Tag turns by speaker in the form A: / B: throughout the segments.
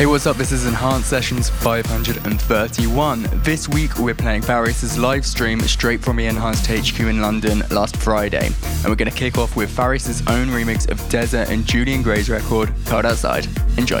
A: Hey, what's up? This is Enhanced Sessions 531. This week we're playing Farius's live stream straight from the Enhanced HQ in London last Friday. And we're going to kick off with Farius's own remix of Desert and Julian Gray's record, Cold Outside. Enjoy.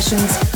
B: Sessions.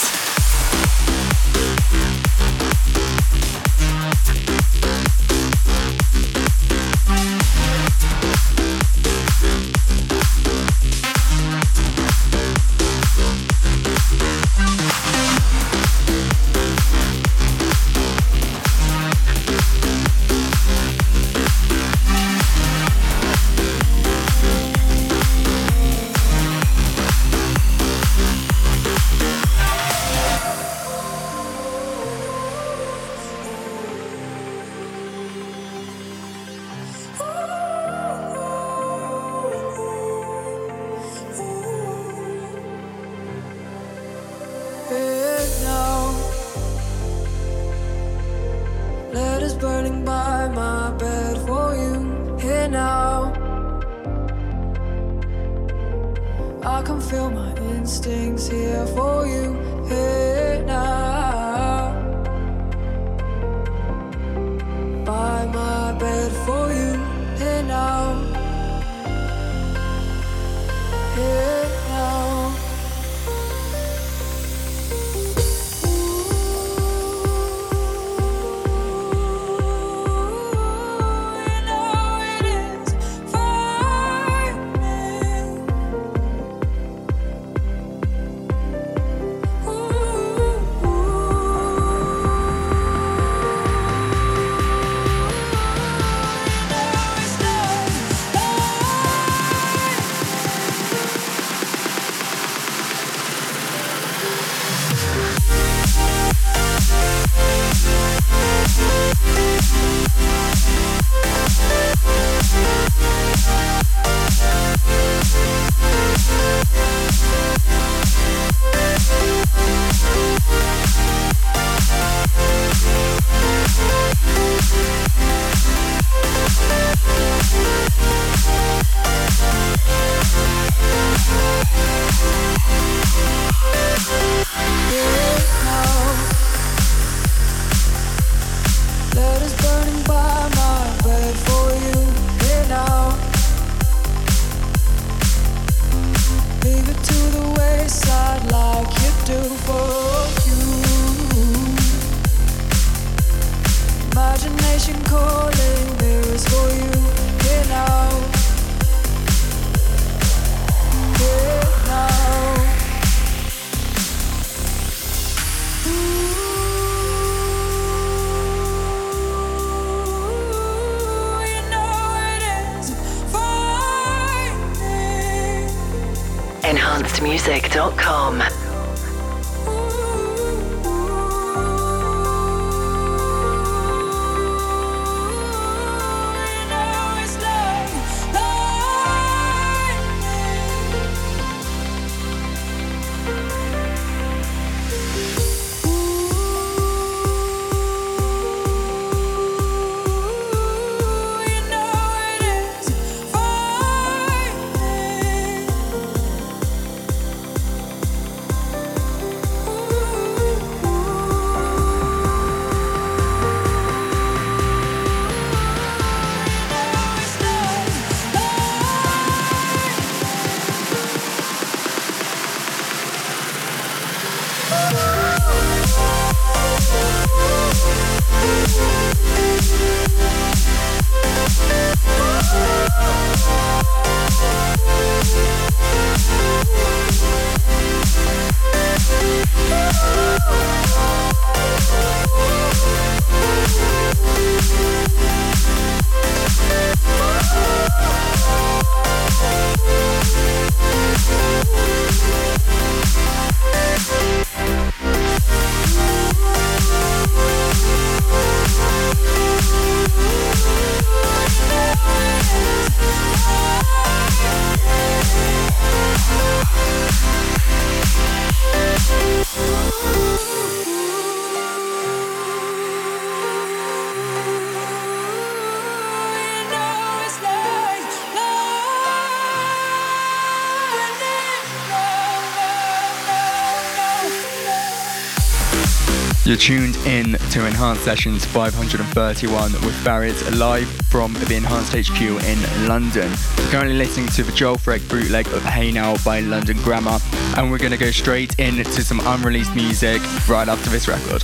C: Enhanced Sessions 531 with Barrett live from the Enhanced HQ in London. Currently listening to the Joel Freck bootleg of Hey Now by London Grammar, and we're going to go straight into some unreleased music right after this record.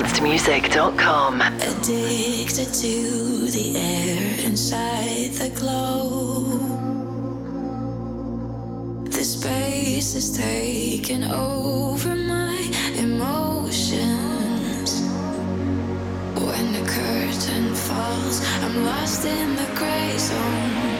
D: enhancedmusic.com. Addicted to the air inside the glow. The space is taking over my emotions. When the curtain falls, I'm lost in the gray zone.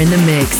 E: In the mix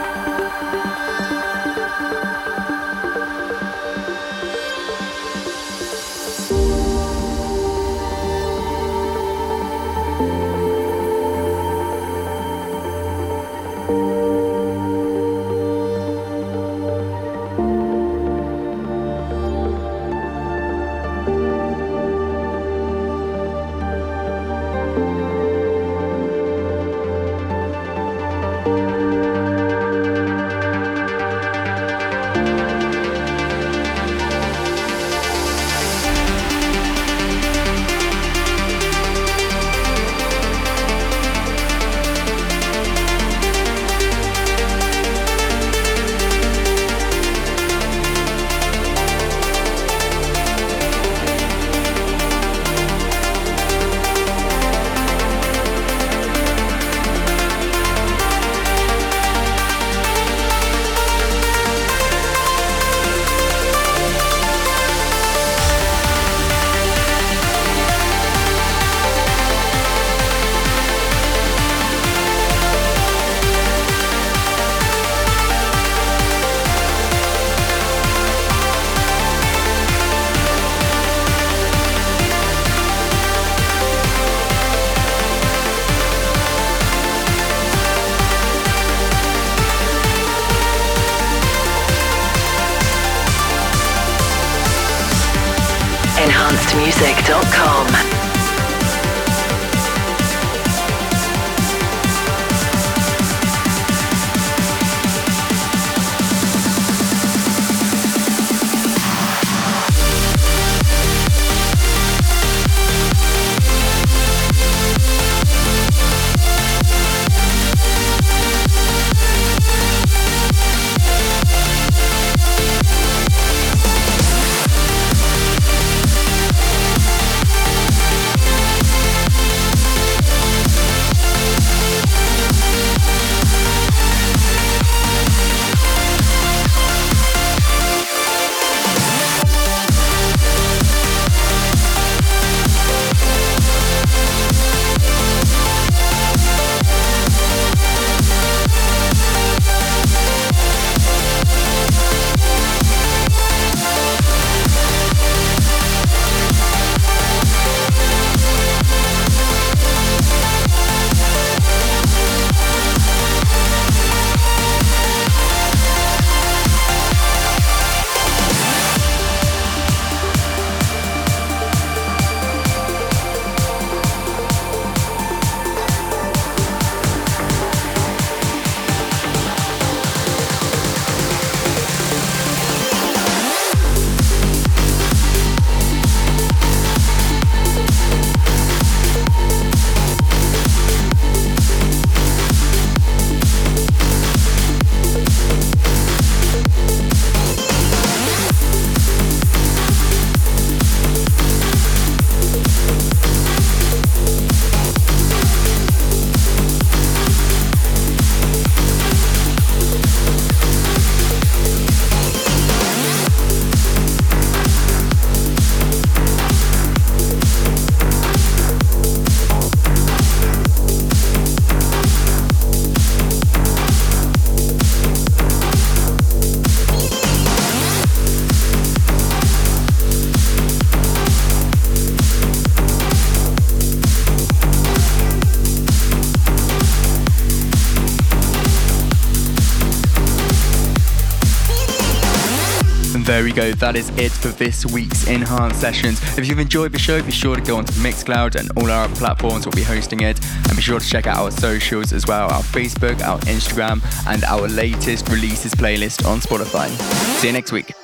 C: There we go. That is it for this week's Enhanced Sessions. If you've enjoyed the show, be sure to go onto Mixcloud and all our platforms will be hosting it. And be sure to check out our socials as well our Facebook, our Instagram, and our latest releases playlist on Spotify. See you next week.